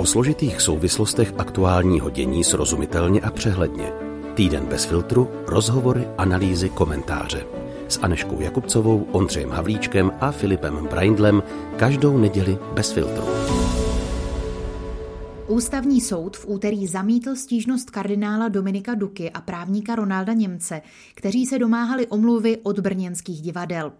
O složitých souvislostech aktuálního dění srozumitelně a přehledně. Týden bez filtru, rozhovory, analýzy, komentáře. S Aneškou Jakubcovou, Ondřejem Havlíčkem a Filipem Braindlem každou neděli bez filtru. Ústavní soud v úterý zamítl stížnost kardinála Dominika Duky a právníka Ronalda Němce, kteří se domáhali omluvy od brněnských divadel.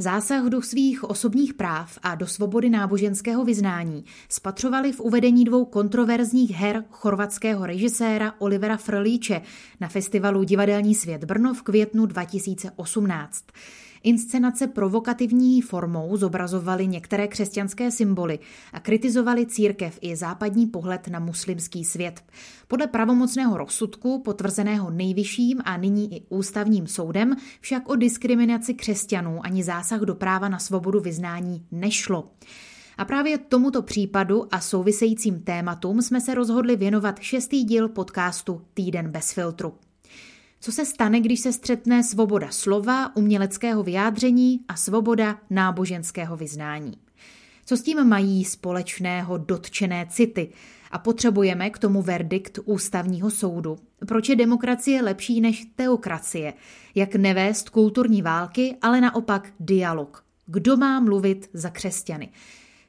Zásah do svých osobních práv a do svobody náboženského vyznání spatřovali v uvedení dvou kontroverzních her chorvatského režiséra Olivera Frlíče na festivalu Divadelní svět Brno v květnu 2018. Inscenace provokativní formou zobrazovaly některé křesťanské symboly a kritizovali církev i západní pohled na muslimský svět. Podle pravomocného rozsudku, potvrzeného nejvyšším a nyní i ústavním soudem, však o diskriminaci křesťanů ani zásah do práva na svobodu vyznání nešlo. A právě tomuto případu a souvisejícím tématům jsme se rozhodli věnovat šestý díl podcastu Týden bez filtru. Co se stane, když se střetne svoboda slova, uměleckého vyjádření a svoboda náboženského vyznání? Co s tím mají společného dotčené city? A potřebujeme k tomu verdikt ústavního soudu. Proč je demokracie lepší než teokracie? Jak nevést kulturní války, ale naopak dialog? Kdo má mluvit za křesťany?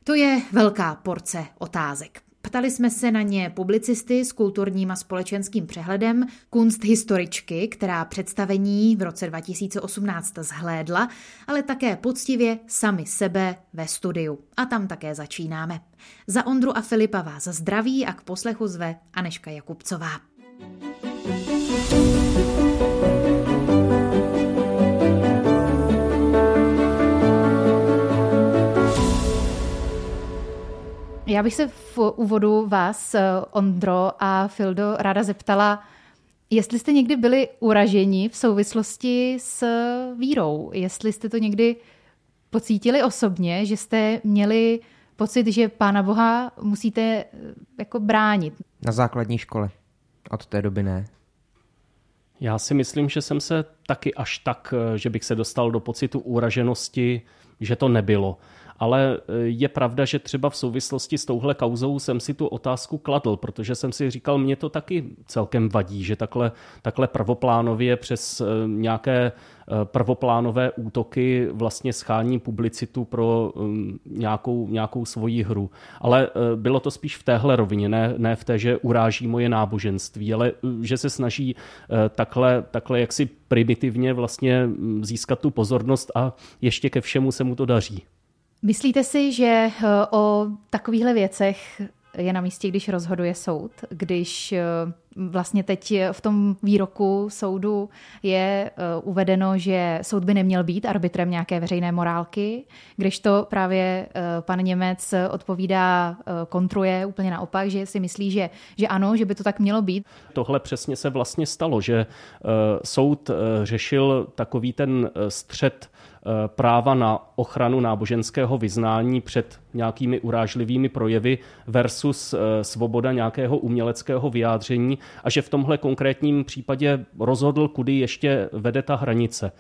To je velká porce otázek. Ptali jsme se na ně publicisty s kulturním a společenským přehledem, kunsthistoričky, která představení v roce 2018 zhlédla, ale také poctivě sami sebe ve studiu. A tam také začínáme. Za Ondru a Filipa vás zdraví a k poslechu zve Aneška Jakubcová. Já bych se v úvodu vás, eh, Ondro a Fildo, ráda zeptala, jestli jste někdy byli uraženi v souvislosti s vírou, jestli jste to někdy pocítili osobně, že jste měli pocit, že Pána Boha musíte eh, jako bránit. Na základní škole. Od té doby ne. Já si myslím, že jsem se taky až tak, eh, že bych se dostal do pocitu uraženosti, že to nebylo ale e, je pravda, že třeba v souvislosti s touhle kauzou jsem si tu otázku kladl, protože jsem si říkal, mě to taky celkem vadí, že takhle, takhle prvoplánově přes e, nějaké e, prvoplánové útoky vlastně schání publicitu pro nějakou, nějakou svoji hru. Ale bylo to spíš v téhle rovině, ne, ne v té, že uráží moje náboženství, ale že se snaží takhle, takhle jaksi primitivně vlastně získat tu pozornost a ještě ke všemu se mu to daří. Myslíte si, že eh, o takovýchhle věcech je na místě, když rozhoduje soud, když eh, vlastně teď v tom výroku soudu je eh, uvedeno, že soud by neměl být arbitrem nějaké veřejné morálky, když to právě pan Němec odpovídá, kontruje úplně naopak, že si myslí, že, že ano, že by to tak mělo být. Tohle přesně se vlastně stalo, že soud řešil takový ten střed práva na ochranu náboženského vyznání před nějakými urážlivými projevy versus eh, svoboda nějakého uměleckého vyjádření a že v tomhle konkrétním případě rozhodl, kudy ještě vede ta hranice.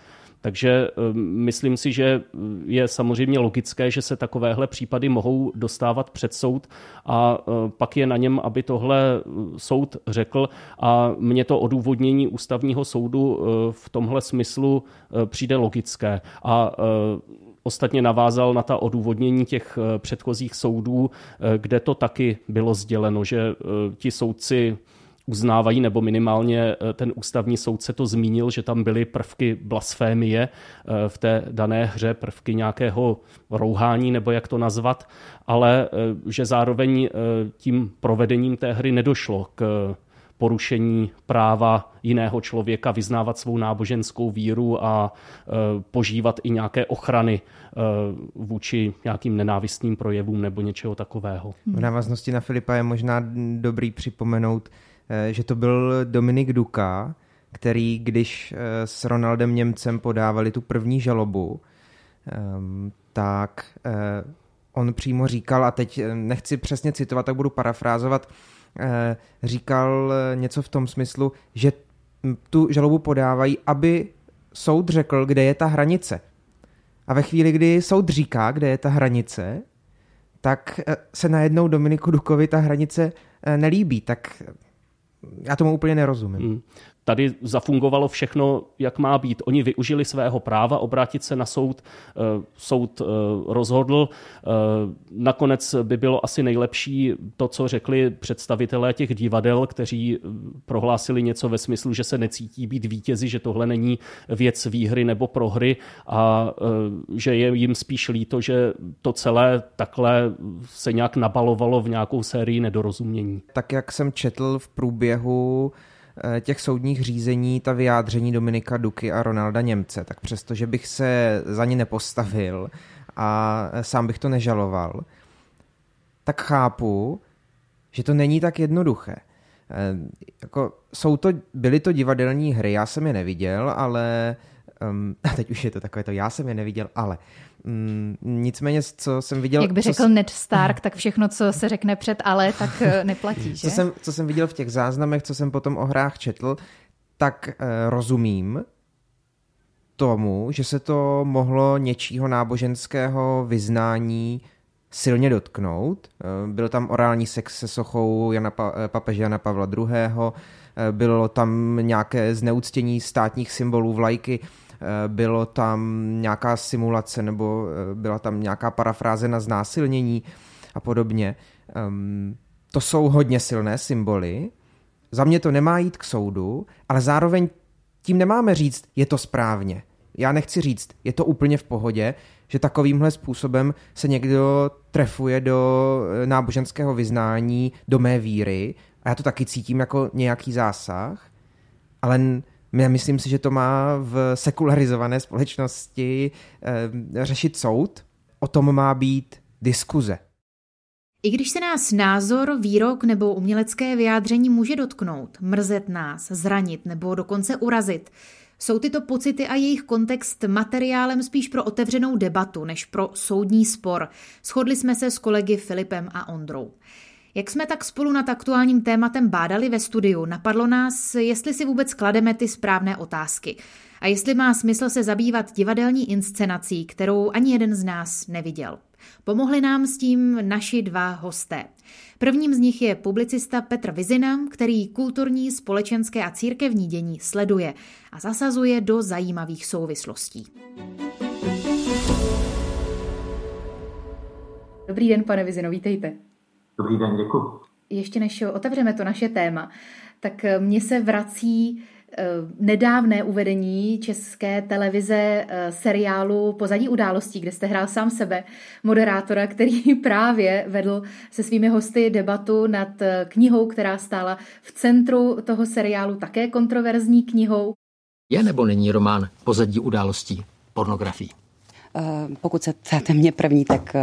Takže eh, myslím si, že je samozřejmě logické, že se takovéhle případy mohou dostávat před soud a eh, pak je na něm, aby tohle eh, soud řekl a mně to odůvodnění ústavního soudu v tomhle smyslu přijde logické. A ostatně navázal na ta odůvodnění těch předchozích soudů, kde to taky bylo sděleno, že ti soudci uznávají, nebo minimálně eh, ten ústavní soudce to zmínil, že tam byly prvky blasfémie eh, v té dané hře, prvky nějakého rouhání, nebo jak to nazvat, ale eh, že zároveň tím provedením té hry nedošlo k porušení práva jiného člověka vyznávat svou náboženskou víru a požívat i nějaké ochrany vůči nějakým nenávistným projevům nebo něčeho takového. V návaznosti na Filipa je možná dobrý připomenout, že to byl Dominik Duka, který, když eh, s Ronaldem Němcem podávali tu první žalobu, ehm, tak eh, on přímo říkal, a teď nechci přesně citovat, tak budu parafrázovat, říkal něco v tom smyslu, že tu žalobu podávají, aby soud řekl, kde je ta hranice. A ve chvíli, kdy soud říká, kde je ta hranice, tak se najednou Dominiku Dukovi ta hranice nelíbí. Tak já tomu úplně nerozumím. Hmm. Tady zafungovalo všechno, jak má být. Oni využili svého práva obrátit se na soud. Eh, soud eh, rozhodl. Eh, nakonec by bylo asi nejlepší to, co řekli představitelé těch divadel, kteří prohlásili něco ve smyslu, že se necítí být vítězi, že tohle není věc výhry nebo prohry a že je jim spíš líto, že to celé takhle se nějak nabalovalo v nějakou sérii nedorozumění. Tak jak jsem četl v průběhu těch soudních řízení ta vyjádření Dominika Duky a Ronalda Němce, tak přesto, že bych se za ně nepostavil a sám bych to nežaloval, tak chápu, že to není tak jednoduché. Eh, jako, jsou to, byly to divadelní hry, já jsem je neviděl, ale um, a teď už je to takové to, já jsem je neviděl, ale Mm, nicméně, co jsem viděl... Jak by řekl co, Ned Stark, tak všechno, co se řekne před ale, tak eh, neplatí, že? Co jsem, co jsem viděl v těch záznamech, co jsem potom o hrách četl, tak eh, rozumím tomu, že se to mohlo něčího náboženského vyznání silně dotknout. Eh, byl tam orální sex se sochou Jana pa, eh, papeže Jana Pavla II., bylo tam nějaké zneuctění státních symbolů vlajky. Eh, bylo tam nějaká simulace nebo eh, byla tam nějaká parafráze na znásilnění a podobně. Ehm, to jsou hodně silné symboly. Za mě to nemá jít k soudu, ale zároveň tím nemáme říct, je to správně. Já nechci říct, je to úplně v pohodě, že takovýmhle způsobem se někdo trefuje do eh, náboženského vyznání, do mé víry a já to taky cítím jako nějaký zásah, ale Myslím si, že to má v sekularizované společnosti eh, řešit soud. O tom má být diskuze. I když se nás názor, výrok nebo umělecké vyjádření může dotknout, mrzet nás, zranit nebo dokonce urazit, jsou tyto pocity a jejich kontext materiálem spíš pro otevřenou debatu než pro soudní spor. Shodli jsme se s kolegy Filipem a Ondrou. Jak jsme tak spolu nad aktuálním tématem bádali ve studiu, napadlo nás, jestli si vůbec klademe ty správné otázky a jestli má smysl se zabývat divadelní inscenací, kterou ani jeden z nás neviděl. Pomohli nám s tím naši dva hosté. Prvním z nich je publicista Petr Vizina, který kulturní, společenské a církevní dění sleduje a zasazuje do zajímavých souvislostí. Dobrý den, pane Vizino, vítejte. Dobrý den, děkuji. Ještě než otevřeme to naše téma, tak eh, mně se vrací eh, nedávné uvedení české televize eh, seriálu Pozadí událostí, kde jste hrál sám sebe, moderátora, který právě vedl se svými hosty debatu nad knihou, která stála v centru toho seriálu, také kontroverzní knihou. Je nebo není román Pozadí událostí pornografií? Pokud se ptáte mě první, tak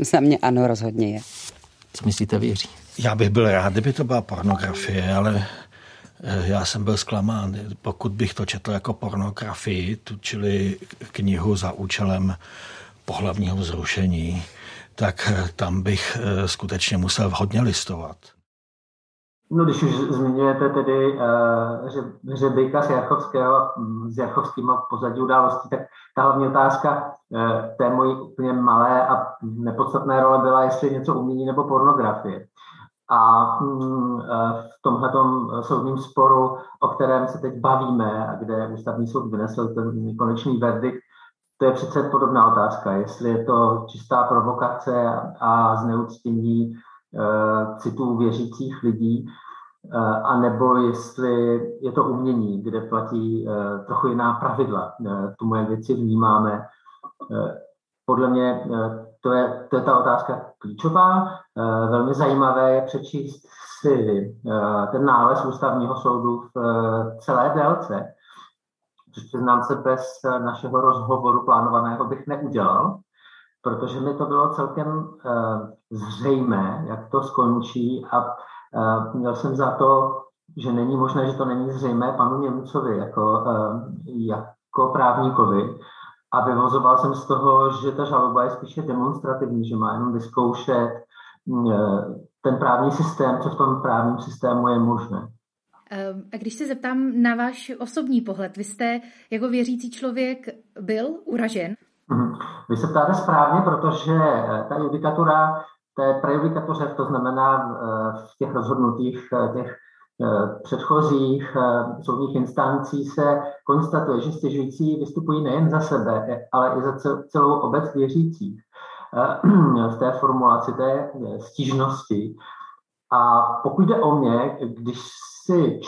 za mě ano, rozhodně je. Co myslíte věří? Já bych byl rád, kdyby to byla pornografie, ale eh, já jsem byl zklamán. Pokud bych to četl jako pornografii, tu čili knihu za účelem pohlavního vzrušení, tak eh, tam bych eh, skutečně musel hodně listovat. No, když už zmiňujete tedy uh, Hřebejka z Jarchovského, mm, s Jarchovským a pozadí událostí, tak ta hlavní otázka uh, té mojí úplně malé a nepodstatné role byla, jestli něco umění nebo pornografie. A mm, v tomhle soudním sporu, o kterém se teď bavíme a kde ústavní soud vynesl ten konečný verdikt, to je přece podobná otázka, jestli je to čistá provokace a zneuctění citů věřících lidí, Eh, a nebo jestli je to umění, kde platí eh, trochu jiná pravidla. Eh, tu moje věci vnímáme. Podle mě to je, to je ta otázka klíčová. Velmi zajímavé je přečíst si ten nález ústavního soudu v celé délce, což přiznám se bez našeho rozhovoru plánovaného bych neudělal, protože mi to bylo celkem zřejmé, jak to skončí a Měl jsem za to, že není možné, že to není zřejmé panu Němcovi jako, jako právníkovi. A vyvozoval jsem z toho, že ta žaloba je spíše demonstrativní, že má jenom vyzkoušet ten právní systém, co v tom právním systému je možné. A když se zeptám na váš osobní pohled, vy jste jako věřící člověk byl uražen? Mhm. Vy se ptáte správně, protože ta judikatura té prejudikatoře, to znamená v těch rozhodnutích těch předchozích soudních instancí se konstatuje, že stěžující vystupují nejen za sebe, ale i za celou obec věřících v té formulaci té stížnosti. A pokud jde o mě, když si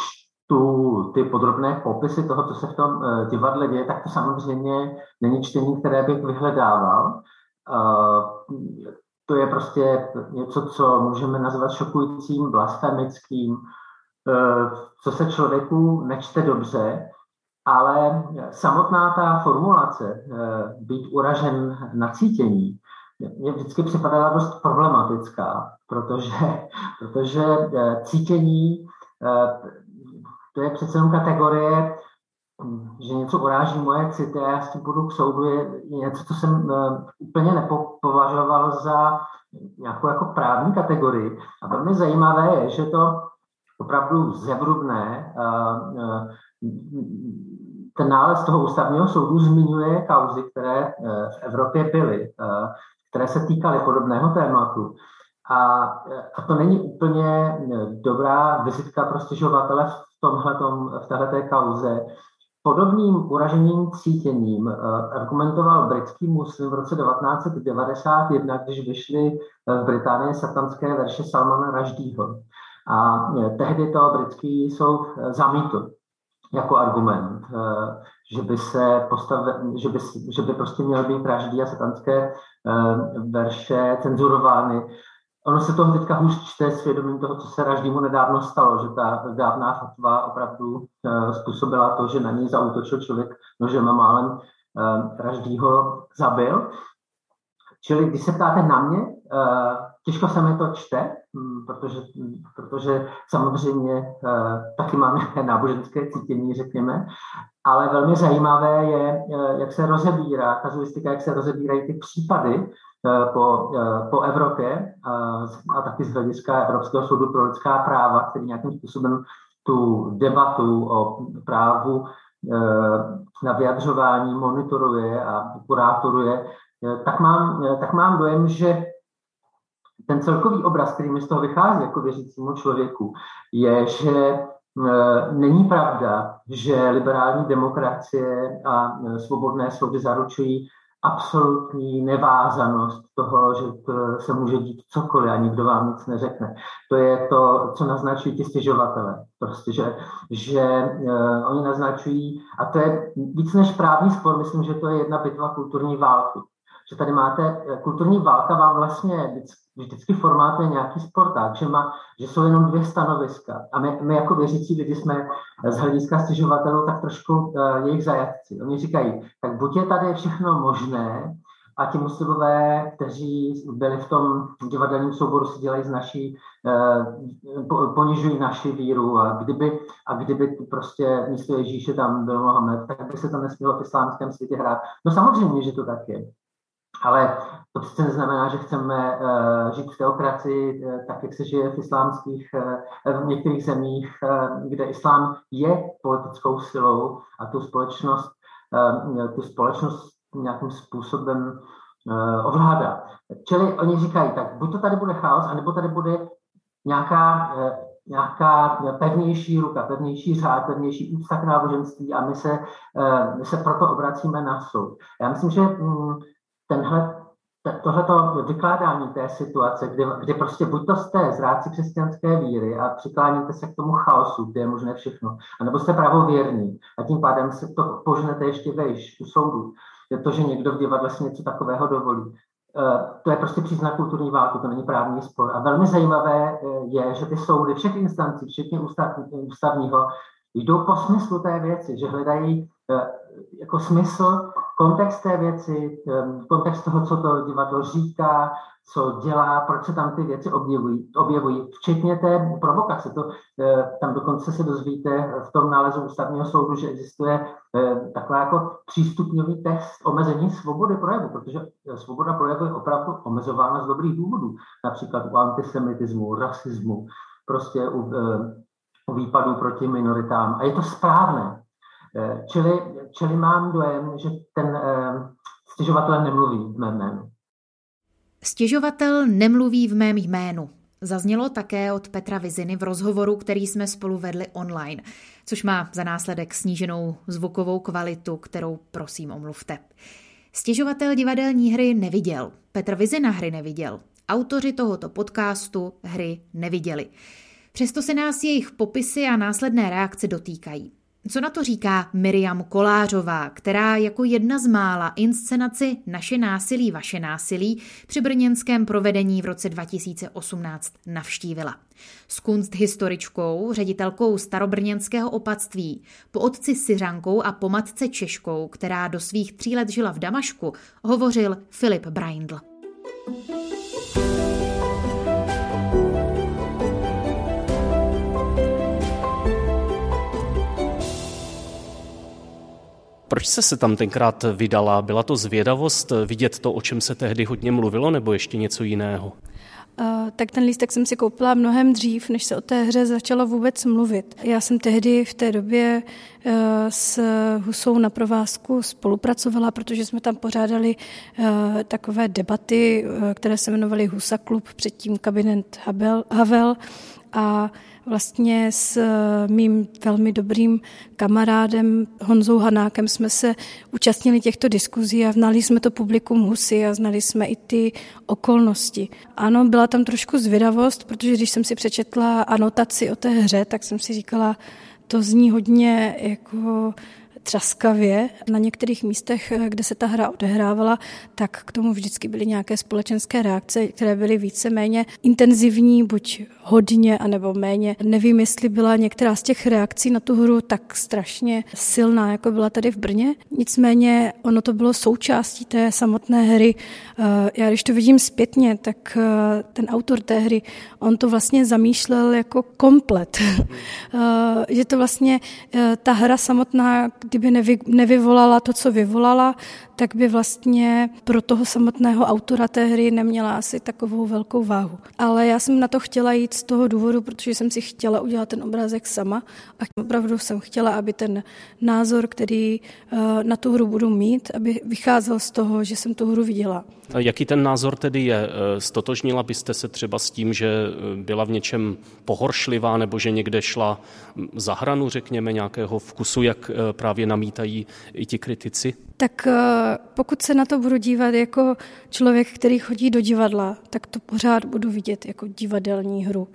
ty podrobné popisy toho, co se v tom eh, divadle děje, tak to samozřejmě není čtení, které bych vyhledával. Eh, to je prostě něco, co můžeme nazvat šokujícím, blasfemickým, eh, co se člověku nečte dobře, ale samotná ta formulace, být uražen na cítění, mě vždycky připadala dost problematická, protože, protože cítění to je přece jenom kategorie, že něco uráží moje city a já s tím budu k soudu, je něco, co jsem uh, úplně nepovažoval za nějakou jako právní kategorii. A velmi zajímavé je, že to opravdu zevrubné, uh, uh, ten nález toho ústavního soudu zmiňuje kauzy, které v Evropě byly, které se týkaly podobného tématu. A, a to není úplně dobrá vizitka pro stěžovatele v tomhletom, v této kauze. Podobným uraženým cítěním eh, argumentoval britský muslim v roce 1991, když vyšly eh, v Británii satanské verše Salmana Raždýho. A eh, tehdy to britský soud zamítl jako argument, že by se postavil, že by, že by prostě měl být raždý a satanské verše cenzurovány ono se toho teďka hůř čte svědomím toho, co se Raždýmu nedávno stalo, že ta dávná fatva opravdu uh, způsobila to, že na něj zautočil člověk nožem málem uh, Raždýho zabil. Čili když se ptáte na mě, uh, těžko se mi to čte, um, protože, um, protože samozřejmě uh, taky mám nějaké náboženské cítění, řekněme, ale velmi zajímavé je, uh, jak se rozebírá kazuistika, jak se rozebírají ty případy, Eh, po, eh, po Evropě a, taky z hlediska Evropského soudu pro lidská práva, který nějakým způsobem tu debatu o právu eh, na vyjadřování monitoruje a kurátoruje, tak mám, tak mám dojem, že ten celkový obraz, který mi z toho vychází jako věřícímu člověku, je, že není pravda, že liberální demokracie a svobodné soudy zaručují absolutní nevázanost toho, že to se může dít cokoliv a nikdo vám nic neřekne. To je to, co naznačují ti stěžovatele. Prostě, že, že uh, oni naznačují, a to je víc než právní spor, myslím, že to je jedna bitva kulturní války. Že tady máte, eh, kulturní válka vám vlastně vždycky formátuje nějaký sport tak, že, má, že jsou jenom dvě stanoviska. A my, my jako věřící lidi jsme z hlediska stěžovatelů tak trošku uh, jejich zajatci. Oni říkají, tak buď je tady všechno možné, a ti muslimové, kteří byli v tom divadelním souboru, si dělají z naší, eh, ponižují naši víru a kdyby, a kdyby prostě místo Ježíše tam byl Mohamed, tak by se to nesmělo v islámském světě hrát. No samozřejmě, že to tak je. Ale to přece neznamená, že chceme uh, žít v teokracii uh, tak, jak se žije v islámských, uh, v některých zemích, uh, kde islám je politickou silou a tu společnost, uh, tu společnost nějakým způsobem uh, ovládá. Čili oni říkají, tak buď to tady bude chaos, anebo tady bude nějaká, uh, nějaká pevnější ruka, pevnější řád, pevnější úcta k náboženství a my se, uh, my se proto obracíme na soud. Já myslím, že um, tenhle, tohleto vykládání té situace, kdy, kdy prostě buď to jste zráci křesťanské víry a přikláníte se k tomu chaosu, kde je možné všechno, anebo jste pravověrní a tím pádem se to požnete ještě vejš u soudu. Je to, že někdo v divadle si něco takového dovolí. Eh, to je prostě příznak kulturní války, to není právní spor. A velmi zajímavé eh, je, že ty soudy všech instancí, včetně ústavního, jdou po smyslu té věci, že hledají eh, jako smysl, kontext té věci, kontext toho, co to divadlo říká, co dělá, proč se tam ty věci objevují, objevují včetně té provokace. To, eh, tam dokonce se dozvíte v tom nálezu ústavního soudu, že existuje eh, taková jako přístupňový test omezení svobody projevu, protože svoboda projevu je opravdu omezována z dobrých důvodů, například u antisemitismu, rasismu, prostě u výpadů proti minoritám. A je to správné. Eh, čili, čili mám dojem, že ten eh, stěžovatel nemluví v mém jménu. Stěžovatel nemluví v mém jménu. Zaznělo také od Petra Viziny v rozhovoru, který jsme spolu vedli online, což má za následek sníženou zvukovou kvalitu, kterou prosím omluvte. Stěžovatel divadelní hry neviděl, Petr Vizina hry neviděl, autoři tohoto podcastu hry neviděli. Přesto se nás jejich popisy a následné reakce dotýkají. Co na to říká Miriam Kolářová, která jako jedna z mála inscenaci Naše násilí, vaše násilí při brněnském provedení v roce 2018 navštívila. S kunsthistoričkou, ředitelkou starobrněnského opatství, po otci Syřankou a po matce Češkou, která do svých tří let žila v Damašku, hovořil Filip Braindl. Proč jste se tam tenkrát vydala? Byla to zvědavost vidět to, o čem se tehdy hodně mluvilo, nebo ještě něco jiného? Uh, tak ten lístek jsem si koupila mnohem dřív, než se o té hře začalo vůbec mluvit. Já jsem tehdy v té době uh, s Husou na provázku spolupracovala, protože jsme tam pořádali uh, takové debaty, které se jmenovaly Husa klub, předtím kabinet Havel, Havel a vlastně s eh, mým velmi dobrým kamarádem Honzou Hanákem jsme se účastnili těchto diskuzí a znali jsme to publikum Husy a znali jsme i ty okolnosti. Ano, byla tam trošku zvědavost, protože když jsem si přečetla anotaci o té hře, tak jsem si říkala, to zní hodně jako třaskavě. Na některých místech, kde se ta hra odehrávala, tak k tomu vždycky byly nějaké společenské reakce, které byly více-méně intenzivní, buď hodně, anebo méně. Nevím, jestli byla některá z těch reakcí na tu hru tak strašně silná, jako byla tady v Brně. Nicméně ono to bylo součástí té samotné hry. Eh, já když to vidím zpětně, tak eh, ten autor té hry, on to vlastně zamýšlel jako komplet. Eh, že to vlastně ta hra samotná, kdyby nevy, nevyvolala to, co vyvolala, tak by vlastně pro toho samotného autora té hry neměla asi takovou velkou váhu. Ale já jsem na to chtěla jít z toho důvodu, protože jsem si chtěla udělat ten obrázek sama a opravdu jsem chtěla, aby ten názor, který eh, na tu hru budu mít, aby vycházel z toho, že jsem tu hru viděla. Jaký ten názor tedy je? Eh, stotožnila byste se třeba s tím, že eh, byla v něčem pohoršlivá nebo že někde šla hm, za hranu, řekněme, nějakého vkusu, jak právě namítají i ti kritici? Tak pokud se na to budu dívat jako člověk, který chodí do divadla, tak to pořád budu vidět jako divadelní hru.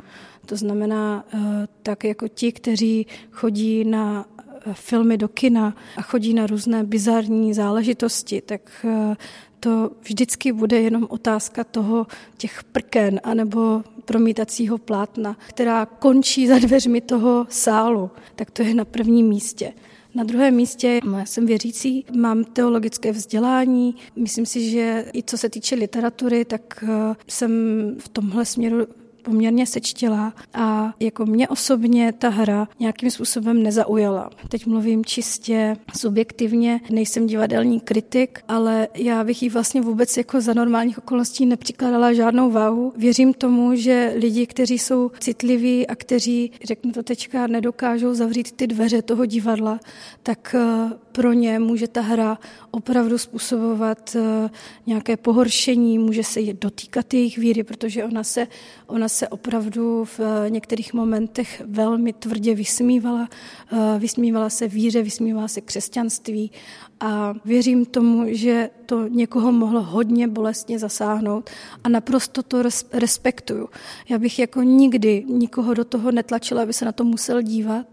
To znamená, eh, tak jako ti, kteří chodí na eh, filmy do kina a chodí na různé bizarní záležitosti, tak eh, to vždycky bude jenom otázka toho těch prken anebo promítacího plátna, která končí za dveřmi toho sálu. Tak to je na prvním místě. Na druhém místě já jsem věřící, mám teologické vzdělání. Myslím si, že i co se týče literatury, tak eh, jsem v tomhle směru poměrně sečtělá a jako mě osobně ta hra nějakým způsobem nezaujala. Teď mluvím čistě subjektivně, nejsem divadelní kritik, ale já bych jí vlastně vůbec jako za normálních okolností nepřikládala žádnou váhu. Věřím tomu, že lidi, kteří jsou citliví a kteří, řeknu to teďka, nedokážou zavřít ty dveře toho divadla, tak eh, pro ně může ta hra opravdu způsobovat eh, nějaké pohoršení, může se je dotýkat jejich víry, protože ona se, ona se opravdu v eh, některých momentech velmi tvrdě vysmívala. Eh, vysmívala se víře, vysmívala se křesťanství a věřím tomu, že to někoho mohlo hodně bolestně zasáhnout a naprosto to respektuju. Já bych jako nikdy nikoho do toho netlačila, aby se na to musel dívat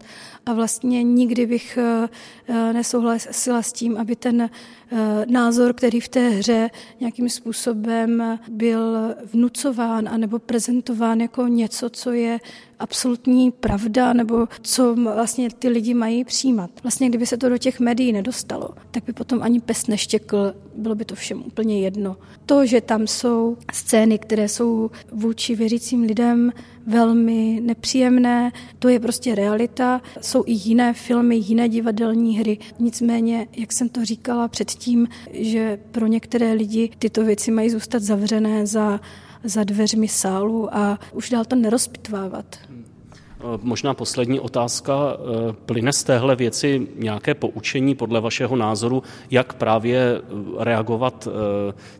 a vlastně nikdy bych eh, eh, nesouhlasila s tím, aby ten eh, názor, který v té hře nějakým způsobem byl vnucován anebo prezentován jako něco, co je absolutní pravda nebo co vlastně ty lidi mají přijímat. Vlastně kdyby se to do těch médií nedostalo, tak by potom ani pes neštěkl, bylo by to všem úplně jedno. To, že tam jsou scény, které jsou vůči věřícím lidem velmi nepříjemné, to je prostě realita. Jsou i jiné filmy, jiné divadelní hry. Nicméně, jak jsem to říkala předtím, že pro některé lidi tyto věci mají zůstat zavřené za za dveřmi sálu a už dál to nerozpitvávat. Možná poslední otázka. Plyne z téhle věci nějaké poučení podle vašeho názoru, jak právě reagovat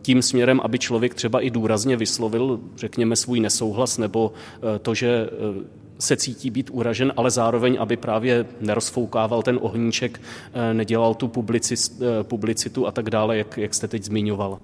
tím směrem, aby člověk třeba i důrazně vyslovil, řekněme, svůj nesouhlas nebo to, že se cítí být uražen, ale zároveň, aby právě nerozfoukával ten ohníček, nedělal tu eh, publicitu a tak dále, jak, jak jste teď zmiňoval.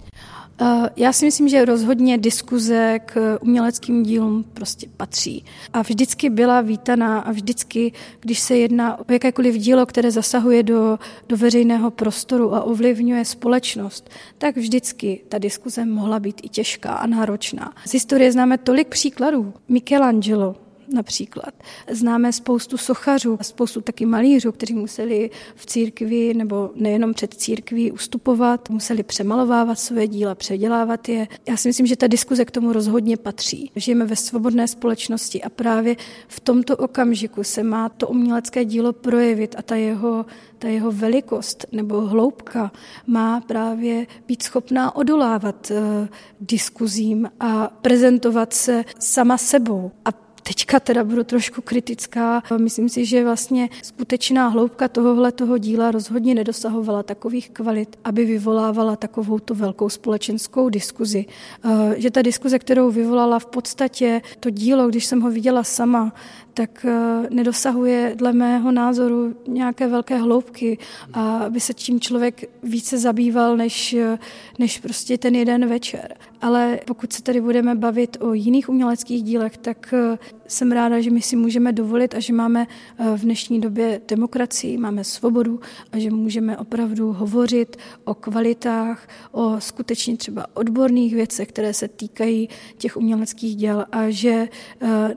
Eh, já si myslím, že rozhodně diskuze k uměleckým dílům prostě patří. A vždycky byla vítaná a vždycky, když se jedná o jakékoliv dílo, které zasahuje do, do veřejného prostoru a ovlivňuje společnost, tak vždycky ta diskuze mohla být i těžká a náročná. Z historie známe tolik příkladů. Michelangelo, například. Známe spoustu sochařů, spoustu taky malířů, kteří museli v církvi nebo nejenom před církví ustupovat, museli přemalovávat své díla, předělávat je. Já si myslím, že ta diskuze k tomu rozhodně patří. Žijeme ve svobodné společnosti a právě v tomto okamžiku se má to umělecké dílo projevit a ta jeho, ta jeho velikost nebo hloubka má právě být schopná odolávat uh, diskuzím a prezentovat se sama sebou. A teďka teda budu trošku kritická. Myslím si, že vlastně skutečná hloubka tohohle toho díla rozhodně nedosahovala takových kvalit, aby vyvolávala takovou tu velkou společenskou diskuzi. Eh, že ta diskuze, kterou vyvolala v podstatě to dílo, když jsem ho viděla sama, tak eh, nedosahuje dle mého názoru nějaké velké hloubky a aby se tím člověk více zabýval než, eh, než prostě ten jeden večer. Ale pokud se tady budeme bavit o jiných uměleckých dílech, tak eh, jsem ráda, že my si můžeme dovolit a že máme v dnešní době demokracii, máme svobodu a že můžeme opravdu hovořit o kvalitách, o skutečně třeba odborných věcech, které se týkají těch uměleckých děl a že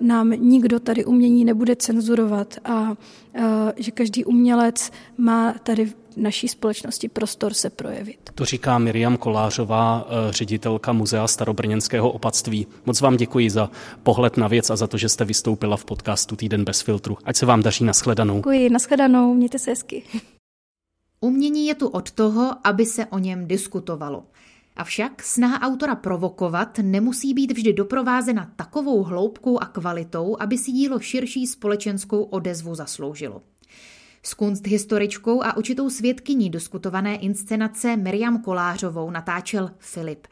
nám nikdo tady umění nebude cenzurovat a že každý umělec má tady naší společnosti prostor se projevit. To říká Miriam Kolářová, e, ředitelka Muzea starobrněnského opatství. Moc vám děkuji za pohled na věc a za to, že jste vystoupila v podcastu Týden bez filtru. Ať se vám daří nashledanou. Děkuji, nashledanou, mějte se hezky. Umění je tu od toho, aby se o něm diskutovalo. Avšak snaha autora provokovat nemusí být vždy doprovázena takovou hloubkou a kvalitou, aby si dílo širší společenskou odezvu zasloužilo. S kunsthistoričkou a učitou svědkyní diskutované inscenace Miriam Kolářovou natáčel Filip.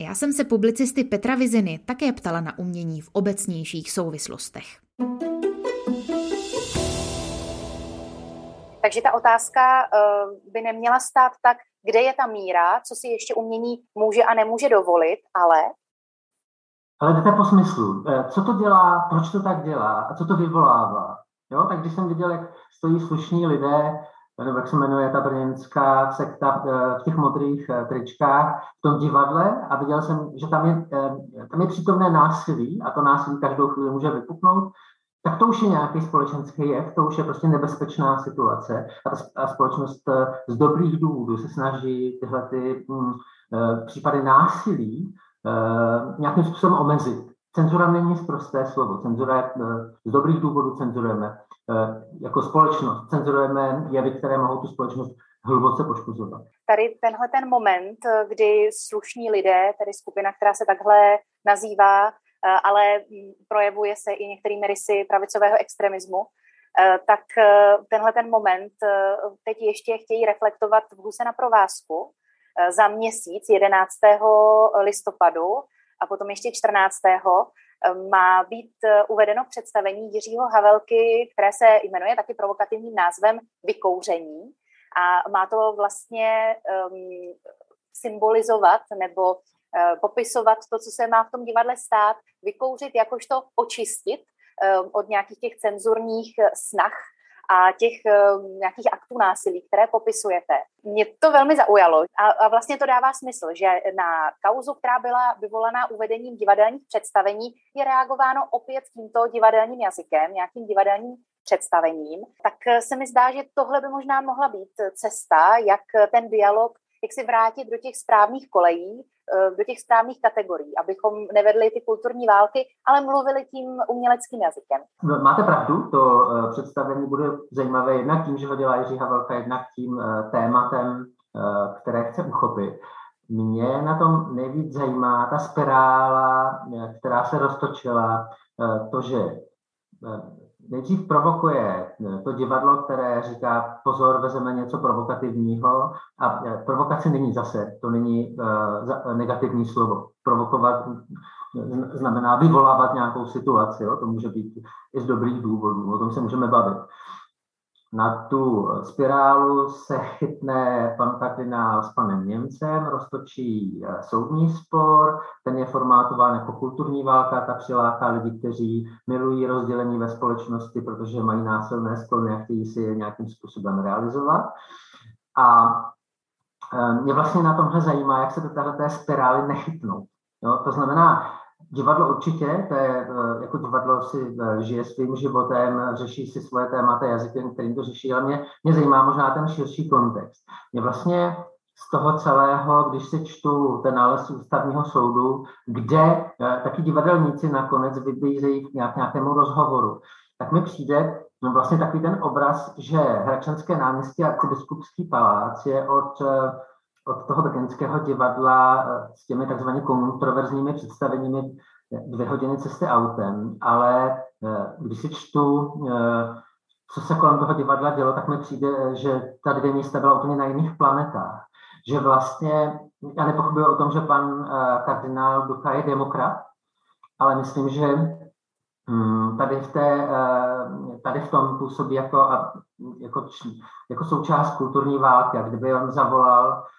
Já jsem se publicisty Petra Viziny také ptala na umění v obecnějších souvislostech. Takže ta otázka eh, by neměla stát tak, kde je ta míra, co si ještě umění může a nemůže dovolit, ale... Ale jdete po smyslu. Eh, co to dělá, proč to tak dělá a co to vyvolává? Jo? Tak když jsem viděl, jak stojí slušní lidé, nebo jak se jmenuje ta brněnská sekta eh, v těch modrých tričkách v tom divadle a viděl jsem, že tam je, tam je přítomné násilí a to násilí každou chvíli může vypuknout tak to už je nějaký společenský jev, to už je prostě nebezpečná situace a ta společnost eh, z dobrých důvodů se snaží tyhle ty hm, případy násilí eh, nějakým způsobem omezit. Cenzura není zprosté slovo. Cenzura je, z dobrých důvodů cenzurujeme jako společnost. Cenzurujeme jevy, které mohou tu společnost hluboce poškozovat. Tady tenhle ten moment, kdy slušní lidé, tedy skupina, která se takhle nazývá, Eh, ale mm, projevuje se i některými rysy pravicového extremismu, eh, tak eh, tenhle ten moment teď ještě chtějí reflektovat v Huse na provázku za měsíc 11. listopadu a potom ještě 14. má být uvedeno představení Jiřího Havelky, které se jmenuje taky provokativním názvem Vykouření a má to vlastně um, symbolizovat nebo Eh, popisovat to, co se má v tom divadle stát, vykouřit, jakožto očistit eh, od nějakých těch cenzurních eh, snah a těch nějakých aktů násilí, které popisujete. Mě to velmi zaujalo a, a vlastně to dává smysl, že na kauzu, která byla vyvolaná uvedením divadelních představení, je reagováno opět tímto divadelním jazykem, nějakým divadelním představením, tak se mi zdá, že tohle by možná mohla být cesta, jak ten dialog jak si vrátit do těch správných kolejí, eh, do těch správných kategorií, abychom nevedli ty kulturní války, ale mluvili tím uměleckým jazykem. Máte pravdu, to eh, představení bude zajímavé jednak tím, že ho dělá Jiří Havelka, jednak tím eh, tématem, které chce uchopit. Mě na tom nejvíc zajímá ta spirála, která se roztočila, to, že nejdřív provokuje to divadlo, které říká pozor, vezeme něco provokativního a provokace není zase, to není negativní slovo. Provokovat znamená vyvolávat nějakou situaci, jo? to může být i z dobrých důvodů, o tom se můžeme bavit. Na tu spirálu se chytne pan kardinál s panem Němcem, roztočí eh, soudní spor, ten je formátován jako kulturní válka, ta přiláká lidi, kteří milují rozdělení ve společnosti, protože mají násilné sklony a chtějí si je nějakým způsobem realizovat. A eh, mě vlastně na tomhle zajímá, jak se do této spirály nechytnou. Jo? To znamená, Divadlo určitě, to je, eh, jako divadlo si eh, žije svým životem, řeší si svoje témata jazykem, kterým to řeší, ale mě, mě zajímá možná ten širší kontext. Mě vlastně z toho celého, když si čtu ten nález ústavního soudu, kde eh, taky divadelníci nakonec vybízejí k nějakému rozhovoru, tak mi přijde no vlastně takový ten obraz, že Hračanské náměstí a arcibiskupský palác je od od toho bekenského divadla eh, s těmi takzvaně kontroverzními představeními dvě hodiny cesty autem, ale eh, když si čtu, eh, co se kolem toho divadla dělo, tak mi přijde, že ta dvě místa byla úplně na jiných planetách. Že vlastně, já nepochybuji o tom, že pan kardinál Duka je demokrat, ale myslím, že hm, tady v, té, tady v tom působí jako, jako, jako součást kulturní války. A kdyby on zavolal Eh,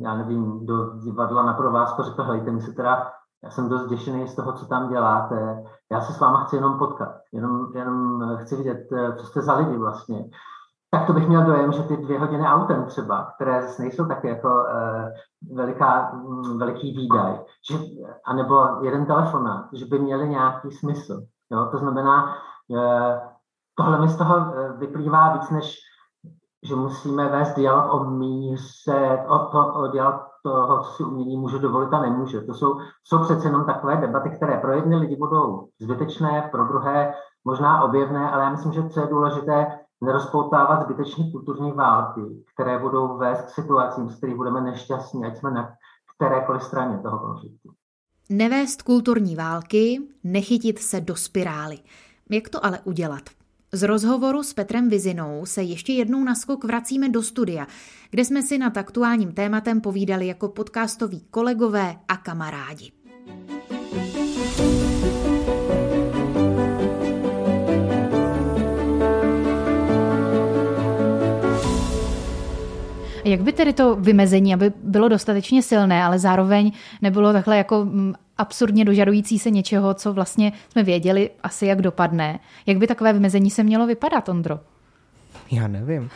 já nevím, do divadla na provázku řekl, hejte, mi se teda, já jsem dost děšený z toho, co tam děláte, já se s váma chci jenom potkat, jenom, jenom chci vidět, eh, co jste za lidi vlastně. Tak to bych měl dojem, že ty dvě hodiny autem třeba, které zase nejsou taky jako uh, veliká, um, veliký výdaj, že, anebo jeden telefonát, že by měly nějaký smysl. Jo? To znamená, uh, tohle mi z toho vyplývá víc než že musíme vést dialog o míře, o, to, o dialog toho, co si umění může dovolit a nemůže. To jsou, jsou přece jenom takové debaty, které pro jedny lidi budou zbytečné, pro druhé možná objevné, ale já myslím, že co je důležité, nerozpoutávat zbytečné kulturní války, které budou vést k situacím, s kterými budeme nešťastní, ať jsme na kterékoliv straně toho konfliktu. Nevést kulturní války, nechytit se do spirály. Jak to ale udělat? Z rozhovoru s Petrem Vizinou se ještě jednou na skok vracíme do studia, kde jsme si nad aktuálním tématem povídali jako podcastoví kolegové a kamarádi. Jak by tedy to vymezení, aby bylo dostatečně silné, ale zároveň nebylo takhle jako mm, absurdně dožadující se něčeho, co vlastně jsme věděli asi, jak dopadne. Jak by takové vymezení se mělo vypadat, Ondro? Já nevím.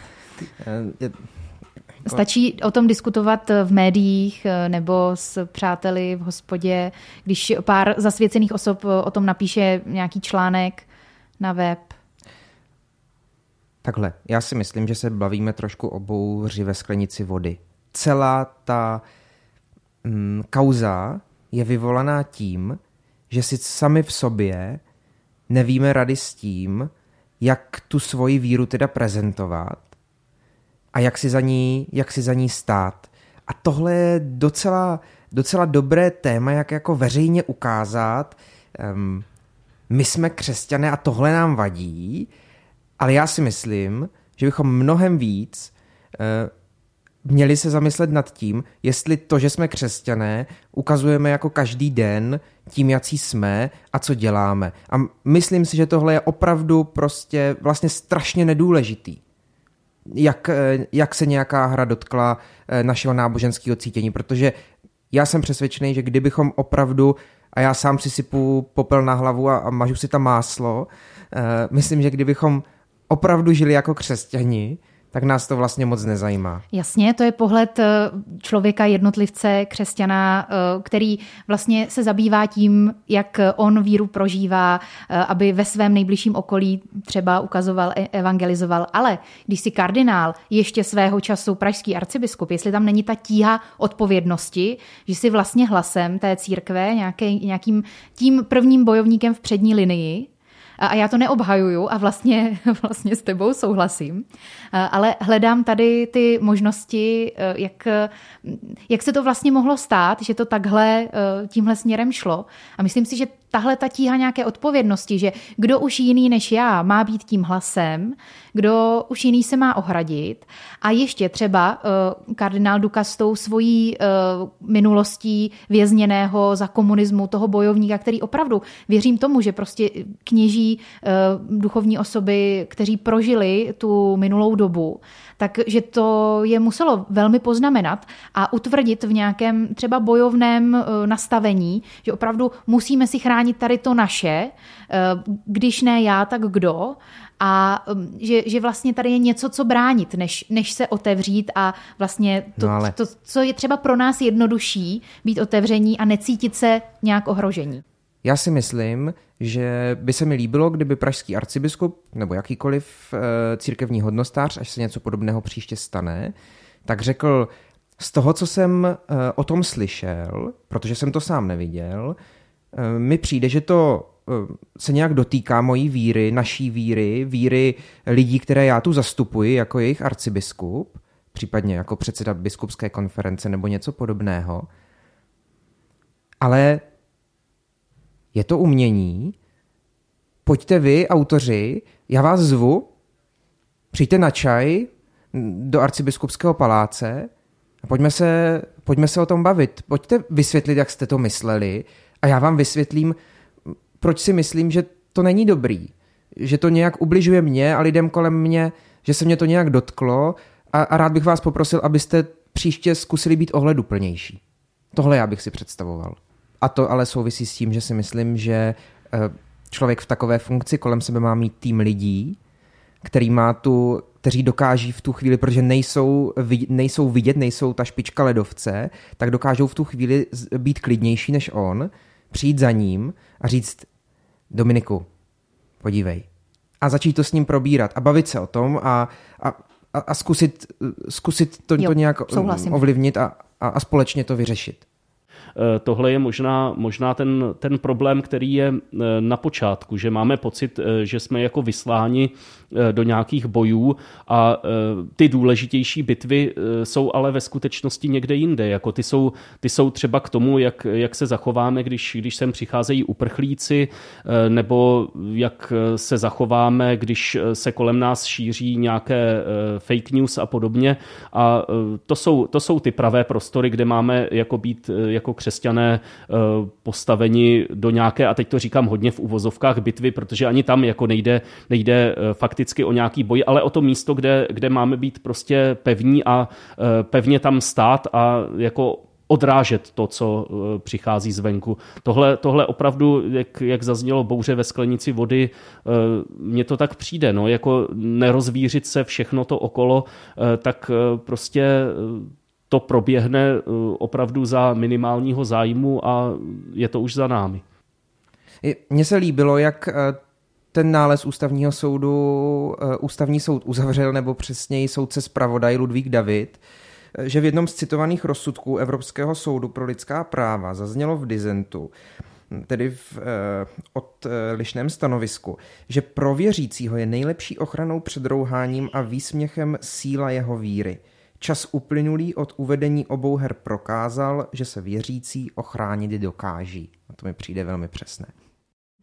Stačí o tom diskutovat v médiích eh, nebo s přáteli v hospodě, když pár zasvěcených osob o tom napíše nějaký článek na web. Takhle, já si myslím, že se bavíme trošku o bouři ve sklenici vody. Celá ta mm, kauza je vyvolaná tím, že si sami v sobě nevíme rady s tím, jak tu svoji víru teda prezentovat a jak si za ní, jak si za ní stát. A tohle je docela, docela dobré téma, jak jako veřejně ukázat, um, my jsme křesťané a tohle nám vadí, ale já si myslím, že bychom mnohem víc uh, měli se zamyslet nad tím, jestli to, že jsme křesťané, ukazujeme jako každý den tím, jaký jsme a co děláme. A myslím si, že tohle je opravdu prostě vlastně strašně nedůležitý. Jak, eh, jak se nějaká hra dotkla eh, našeho náboženského cítění, protože já jsem přesvědčený, že kdybychom opravdu, a já sám si sypu popel na hlavu a, a mažu si tam máslo, uh, myslím, že kdybychom opravdu žili jako křesťani, tak nás to vlastně moc nezajímá. Jasně, to je pohled eh, člověka, jednotlivce, křesťana, eh, který vlastně se zabývá tím, jak on víru prožívá, eh, aby ve svém nejbližším okolí třeba ukazoval, e, evangelizoval. Ale když si kardinál ještě svého času pražský arcibiskup, jestli tam není ta tíha odpovědnosti, že si vlastně hlasem té církve, nějaký, nějakým tím prvním bojovníkem v přední linii, a já to neobhajuju a vlastně, vlastně s tebou souhlasím, ale hledám tady ty možnosti, e, jak, jak se to vlastně mohlo stát, že to takhle e, tímhle směrem šlo. A myslím si, že tahle ta tíha nějaké odpovědnosti, že kdo už jiný než já má být tím hlasem, kdo už jiný se má ohradit. A ještě třeba uh, kardinál Duka s tou svojí uh, minulostí vězněného za komunismu, toho bojovníka, který opravdu, věřím tomu, že prostě kněží uh, duchovní osoby, kteří prožili tu minulou dobu, takže to je muselo velmi poznamenat a utvrdit v nějakém třeba bojovném nastavení, že opravdu musíme si chránit tady to naše, když ne já, tak kdo a um, že, že vlastně tady je něco, co bránit, než, než se otevřít a vlastně to, no ale... to, co je třeba pro nás jednodušší, být otevření a necítit se nějak ohrožení. Já si myslím, že by se mi líbilo, kdyby pražský arcibiskup nebo jakýkoliv e, církevní hodnostář, až se něco podobného příště stane, tak řekl, z toho, co jsem e, o tom slyšel, protože jsem to sám neviděl, mi přijde, že to se nějak dotýká mojí víry, naší víry, víry lidí, které já tu zastupuji jako jejich arcibiskup, případně jako předseda biskupské konference nebo něco podobného. Ale je to umění. Pojďte vy, autoři, já vás zvu, přijďte na čaj do arcibiskupského paláce a pojďme se, pojďme se o tom bavit. Pojďte vysvětlit, jak jste to mysleli a já vám vysvětlím, proč si myslím, že to není dobrý. Že to nějak ubližuje mě a lidem kolem mě, že se mě to nějak dotklo a, a rád bych vás poprosil, abyste příště zkusili být ohleduplnější. Tohle já bych si představoval. A to ale souvisí s tím, že si myslím, že eh, člověk v takové funkci kolem sebe má mít tým lidí, který má tu, kteří dokáží v tu chvíli, protože nejsou, nejsou vidět, nejsou ta špička ledovce, tak dokážou v tu chvíli být klidnější než on, přijít za ním a říct, Dominiku, podívej. A začít to s ním probírat a bavit se o tom a, a, a, a zkusit, zkusit to, jo, to nějak souhlasím. ovlivnit a, a, a společně to vyřešit. Eh, tohle je možná, možná ten, ten problém, který je eh, na počátku, že máme pocit, eh, že jsme jako vysláni do nějakých bojů a ty důležitější bitvy jsou ale ve skutečnosti někde jinde. Jako ty, jsou, ty jsou třeba k tomu, jak, jak se zachováme, když, když sem přicházejí uprchlíci, nebo jak se zachováme, když se kolem nás šíří nějaké fake news a podobně. A to jsou, to jsou ty pravé prostory, kde máme jako být jako křesťané eh, postaveni do nějaké, a teď to říkám hodně v uvozovkách, bitvy, protože ani tam jako nejde, nejde eh, fakticky o nějaký boj, ale o to místo, kde, kde máme být prostě pevní a eh, pevně tam stát a jako odrážet to, co přichází zvenku. Tohle, tohle opravdu, jak, jak zaznělo bouře ve sklenici vody, mně to tak přijde, no, jako nerozvířit se všechno to okolo, tak prostě to proběhne eh, opravdu za minimálního zájmu a je to už za námi. Mně se líbilo, jak eh, ten nález ústavního soudu eh, ústavní soud uzavřel, nebo přesněji soudce zpravodaj Ludvík David, že v jednom z citovaných rozsudků Evropského soudu pro lidská práva zaznělo v dizentu, tedy v odlišném stanovisku, že pro věřícího je nejlepší ochranou před rouháním a výsměchem síla jeho víry – Čas uplynulý od uvedení obou her prokázal, že se věřící ochránit dokáží. A to mi přijde velmi přesné.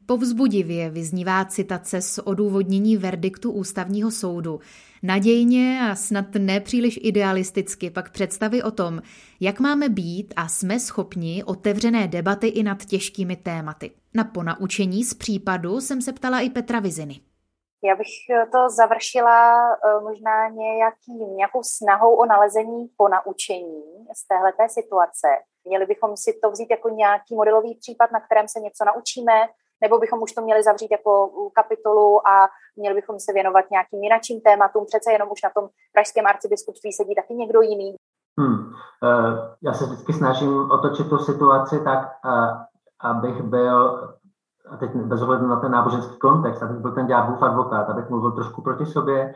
Povzbudivě vyznívá citace z odůvodnění verdiktu ústavního soudu. Nadějně a snad nepříliš idealisticky pak představy o tom, jak máme být a jsme schopni otevřené debaty i nad těžkými tématy. Na ponaučení z případu jsem se ptala i Petra Viziny. Já bych eh, to završila eh, možná nějaký, nějakou snahou o nalezení po naučení z téhleté situace. Měli bychom si to vzít jako nějaký modelový případ, na kterém se něco naučíme, nebo bychom už to měli zavřít jako kapitolu a měli bychom se věnovat nějakým jinakým tématům. Přece jenom už na tom pražském arcibiskupství sedí taky někdo jiný. Hmm. Uh, já se vždycky snažím otočit tu situaci tak, uh, abych byl a teď bez ohledu na ten náboženský kontext, abych byl ten ďáblův advokát, abych mluvil trošku proti sobě.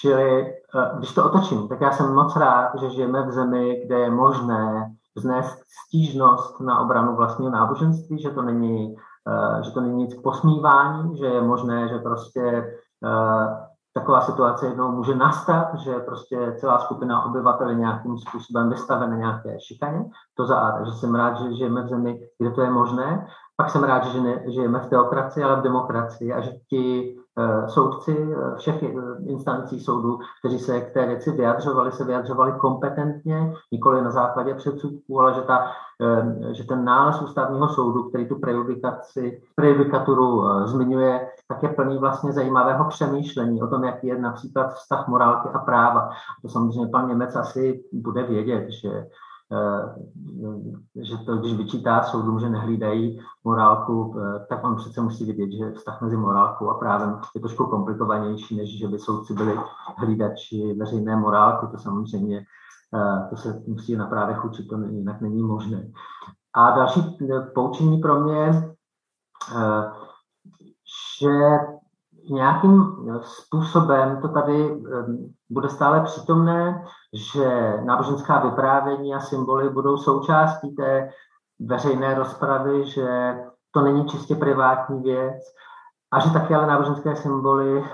Čili když to otočím, tak já jsem moc rád, že žijeme v zemi, kde je možné vznést stížnost na obranu vlastního náboženství, že to není, že to není nic posmívání, že je možné, že prostě taková situace jednou může nastat, že prostě celá skupina obyvatel je nějakým způsobem vystavena nějaké šikaně. To za A, takže jsem rád, že žijeme v zemi, kde to je možné. pak jsem rád, že ne, žijeme v teokracii, ale v demokracii a že ti soudci uh, všech uh, instancí soudů, kteří se k té věci vyjadřovali, se vyjadřovali kompetentně, nikoli na základě předsudků, ale že, ta, že ten nález ústavního soudu, který tu prejudikaci, prejudikaturu zmiňuje, tak je plný vlastně zajímavého přemýšlení o tom, jaký je například vztah morálky a práva. To samozřejmě pan Němec asi bude vědět, že Eh, že to, když vyčítá soudům, že nehlídají morálku, eh, tak on přece musí vidět, že vztah mezi morálkou a právem je trošku komplikovanější, než že by soudci byli hlídači veřejné morálky. To samozřejmě eh, to se musí na právech učit, to jinak není možné. A další poučení pro mě, že nějakým způsobem to tady bude stále přítomné, že náboženská vyprávění a symboly budou součástí té veřejné rozpravy, že to není čistě privátní věc a že taky ale náboženské symboly eh,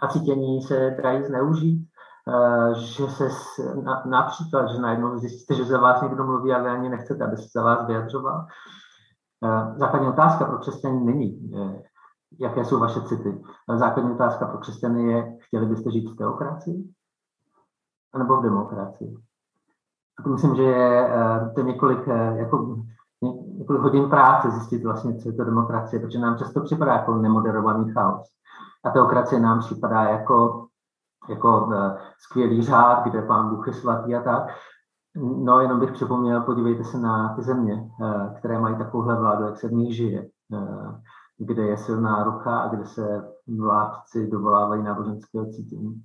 a cítění se dají zneužít, eh, že se například, že najednou zjistíte, že za vás někdo mluví a vy ani nechcete, aby se za vás vyjadřoval. Eh, základní otázka pro křesťany není, jaké jsou vaše city. Základní otázka pro křesťany je, chtěli byste žít v teokracii? Anebo v demokracii? A to myslím, že je eh, to několik, eh, jako, několik hodin práce zjistit vlastně, co je to demokracie, protože nám často připadá jako nemoderovaný chaos. A teokracie nám připadá jako, jako eh, skvělý řád, kde pán Bůh je svatý a tak. No, jenom bych připomněl, podívejte se na ty země, které mají takovouhle vládu, jak se v nich žije kde je silná ruka a kde se vládci dovolávají náboženského cítění.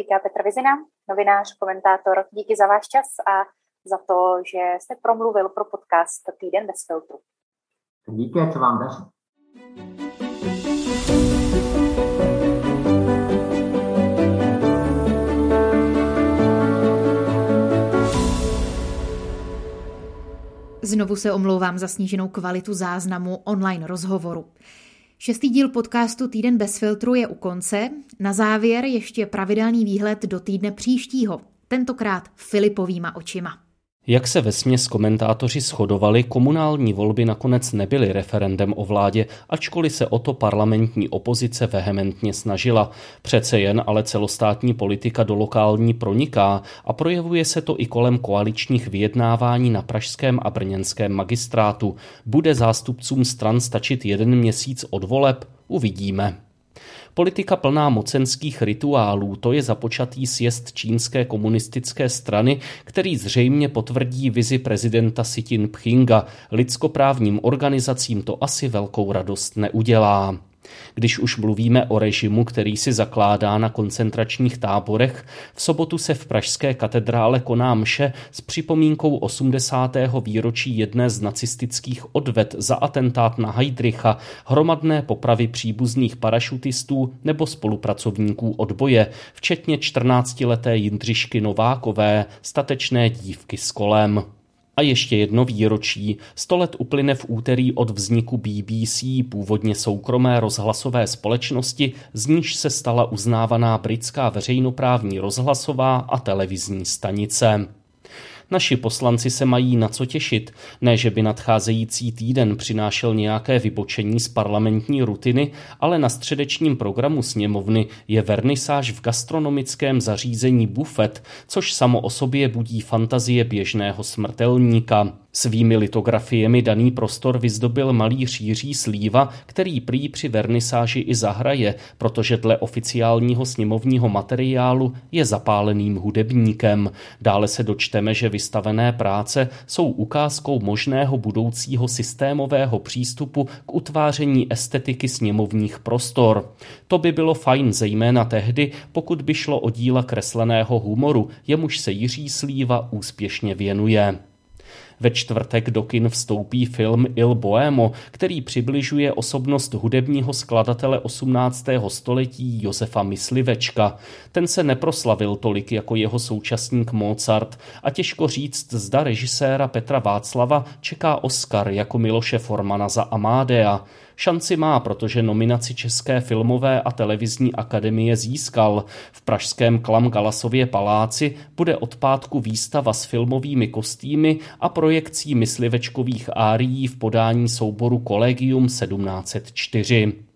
Říká Petr Vizina, novinář, komentátor. Díky za váš čas a za to, že jste promluvil pro podcast Týden bez filtru. Díky, co vám daří. Znovu se omlouvám za sníženou kvalitu záznamu online rozhovoru. Šestý díl podcastu Týden bez filtru je u konce. Na závěr ještě pravidelný výhled do týdne příštího, tentokrát Filipovýma očima. Jak se ve směs komentátoři shodovali, komunální volby nakonec nebyly referendem o vládě, ačkoliv se o to parlamentní opozice vehementně snažila. Přece jen ale celostátní politika do lokální proniká a projevuje se to i kolem koaličních vyjednávání na pražském a brněnském magistrátu. Bude zástupcům stran stačit jeden měsíc od voleb? Uvidíme. Politika plná mocenských rituálů, to je započatý sjezd čínské komunistické strany, který zřejmě potvrdí vizi prezidenta Xi Jinpinga. Lidskoprávním organizacím to asi velkou radost neudělá. Když už mluvíme o režimu, který si zakládá na koncentračních táborech, v sobotu se v Pražské katedrále koná mše s připomínkou 80. výročí jedné z nacistických odved za atentát na Heidricha, hromadné popravy příbuzných parašutistů nebo spolupracovníků odboje, včetně 14-leté Jindřišky Novákové, statečné dívky s kolem. A ještě jedno výročí. Sto let uplyne v úterý od vzniku BBC, původně soukromé rozhlasové společnosti, z níž se stala uznávaná britská veřejnoprávní rozhlasová a televizní stanice. Naši poslanci se mají na co těšit. Ne, že by nadcházející týden přinášel nějaké vybočení z parlamentní rutiny, ale na středečním programu sněmovny je vernisáž v gastronomickém zařízení bufet, což samo o sobě budí fantazie běžného smrtelníka. Svými litografiemi daný prostor vyzdobil malý Jiří Slíva, který prý při vernisáži i zahraje, protože dle oficiálního sněmovního materiálu je zapáleným hudebníkem. Dále se dočteme, že vystavené práce jsou ukázkou možného budoucího systémového přístupu k utváření estetiky sněmovních prostor. To by bylo fajn zejména tehdy, pokud by šlo o díla kresleného humoru, jemuž se Jiří Slíva úspěšně věnuje. Ve čtvrtek do kin vstoupí film Il Boemo, který přibližuje osobnost hudebního skladatele 18. století Josefa Myslivečka. Ten se neproslavil tolik jako jeho současník Mozart a těžko říct, zda režiséra Petra Václava čeká Oscar jako Miloše Formana za Amádea. Šanci má, protože nominaci České filmové a televizní akademie získal. V pražském Klam Galasově paláci bude od pátku výstava s filmovými kostýmy a projekcí myslivečkových árií v podání souboru Collegium 1704.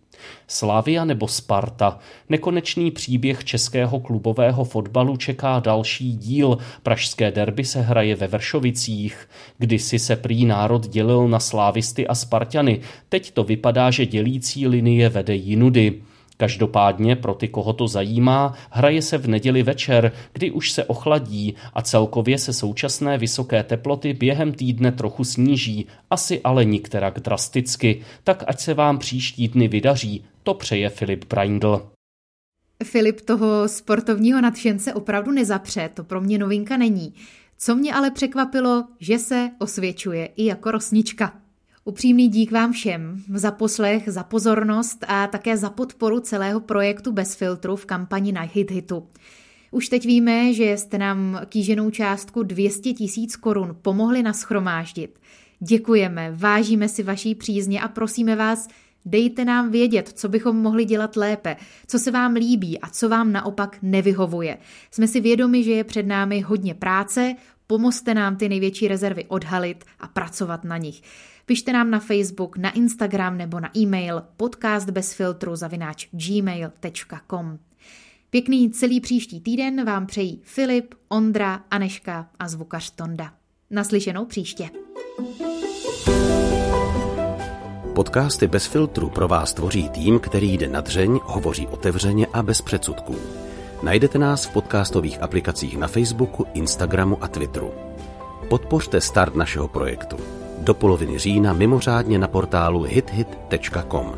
Slavia nebo Sparta. Nekonečný příběh českého klubového fotbalu čeká další díl. Pražské derby se hraje ve Vršovicích. Kdysi se prý národ dělil na slávisty a Spartany. Teď to vypadá, že dělící linie vede jinudy. Každopádně pro ty, koho to zajímá, hraje se v neděli večer, kdy už se ochladí a celkově se současné vysoké teploty během týdne trochu sníží, asi ale nikterak drasticky. Tak ať se vám příští dny vydaří, to přeje Filip Braindl. Filip toho sportovního nadšence opravdu nezapře, to pro mě novinka není. Co mě ale překvapilo, že se osvědčuje i jako rosnička. Upřímný dík vám všem za poslech, za pozornost a také za podporu celého projektu Bez filtru v kampani na Hit Hitu. Už teď víme, že jste nám kýženou částku 200 tisíc korun pomohli naschromáždit. Děkujeme, vážíme si vaší přízně a prosíme vás, dejte nám vědět, co bychom mohli dělat lépe, co se vám líbí a co vám naopak nevyhovuje. Jsme si vědomi, že je před námi hodně práce, pomozte nám ty největší rezervy odhalit a pracovat na nich. Pište nám na Facebook, na Instagram nebo na e-mail podcastbezfiltru zavináč gmail.com. Pěkný celý příští týden vám přejí Filip, Ondra, Aneška a zvukař Tonda. Naslyšenou příště. Podcasty bez filtru pro vás tvoří tým, který jde na dřeň, hovoří otevřeně a bez předsudků. Najdete nás v podcastových aplikacích na Facebooku, Instagramu a Twitteru. Podpořte start našeho projektu do poloviny října mimořádně na portálu hithit.com.